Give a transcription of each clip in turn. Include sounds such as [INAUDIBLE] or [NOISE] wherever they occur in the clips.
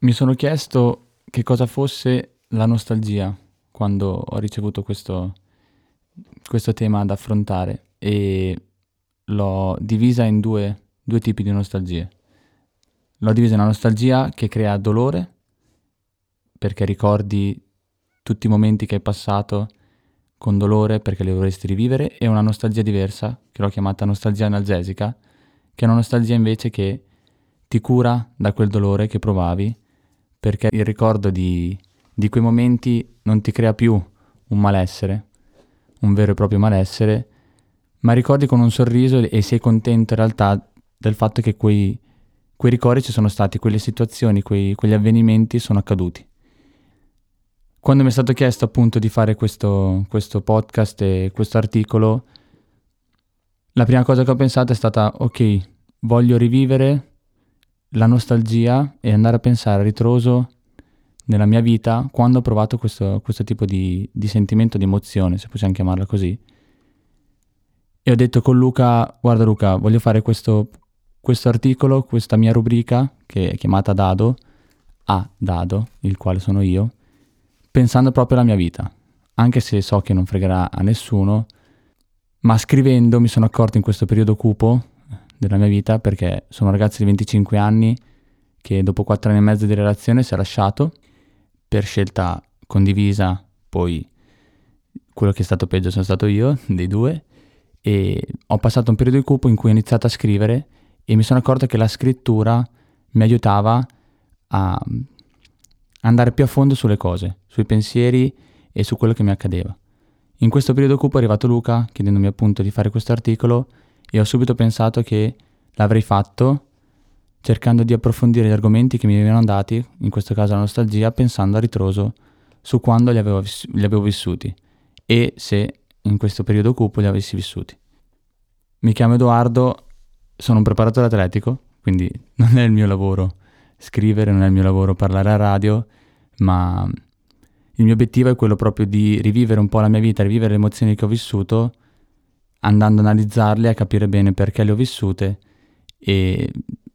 Mi sono chiesto che cosa fosse la nostalgia quando ho ricevuto questo, questo tema ad affrontare e l'ho divisa in due, due tipi di nostalgie. L'ho divisa in una nostalgia che crea dolore perché ricordi tutti i momenti che hai passato con dolore perché li vorresti rivivere e una nostalgia diversa che l'ho chiamata nostalgia analgesica che è una nostalgia invece che ti cura da quel dolore che provavi perché il ricordo di, di quei momenti non ti crea più un malessere, un vero e proprio malessere, ma ricordi con un sorriso e sei contento in realtà del fatto che quei, quei ricordi ci sono stati, quelle situazioni, quei, quegli avvenimenti sono accaduti. Quando mi è stato chiesto appunto di fare questo, questo podcast e questo articolo, la prima cosa che ho pensato è stata ok, voglio rivivere la nostalgia e andare a pensare a ritroso nella mia vita quando ho provato questo, questo tipo di, di, sentimento, di emozione, se possiamo chiamarla così. E ho detto con Luca, guarda Luca, voglio fare questo, questo articolo, questa mia rubrica, che è chiamata Dado, a Dado, il quale sono io, pensando proprio alla mia vita, anche se so che non fregherà a nessuno, ma scrivendo mi sono accorto in questo periodo cupo della mia vita perché sono un ragazzo di 25 anni che dopo 4 anni e mezzo di relazione si è lasciato per scelta condivisa, poi quello che è stato peggio sono stato io, [LAUGHS] dei due, e ho passato un periodo di cupo in cui ho iniziato a scrivere e mi sono accorto che la scrittura mi aiutava a andare più a fondo sulle cose, sui pensieri e su quello che mi accadeva. In questo periodo cupo è arrivato Luca chiedendomi appunto di fare questo articolo e ho subito pensato che l'avrei fatto cercando di approfondire gli argomenti che mi venivano dati, in questo caso la nostalgia, pensando a ritroso su quando li avevo, li avevo vissuti e se in questo periodo cupo li avessi vissuti. Mi chiamo Edoardo, sono un preparatore atletico, quindi [LAUGHS] non è il mio lavoro scrivere, non è il mio lavoro parlare a radio, ma il mio obiettivo è quello proprio di rivivere un po' la mia vita, rivivere le emozioni che ho vissuto andando ad analizzarle, a capire bene perché le ho vissute e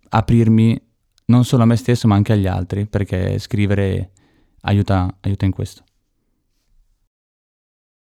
aprirmi non solo a me stesso ma anche agli altri, perché scrivere aiuta, aiuta in questo.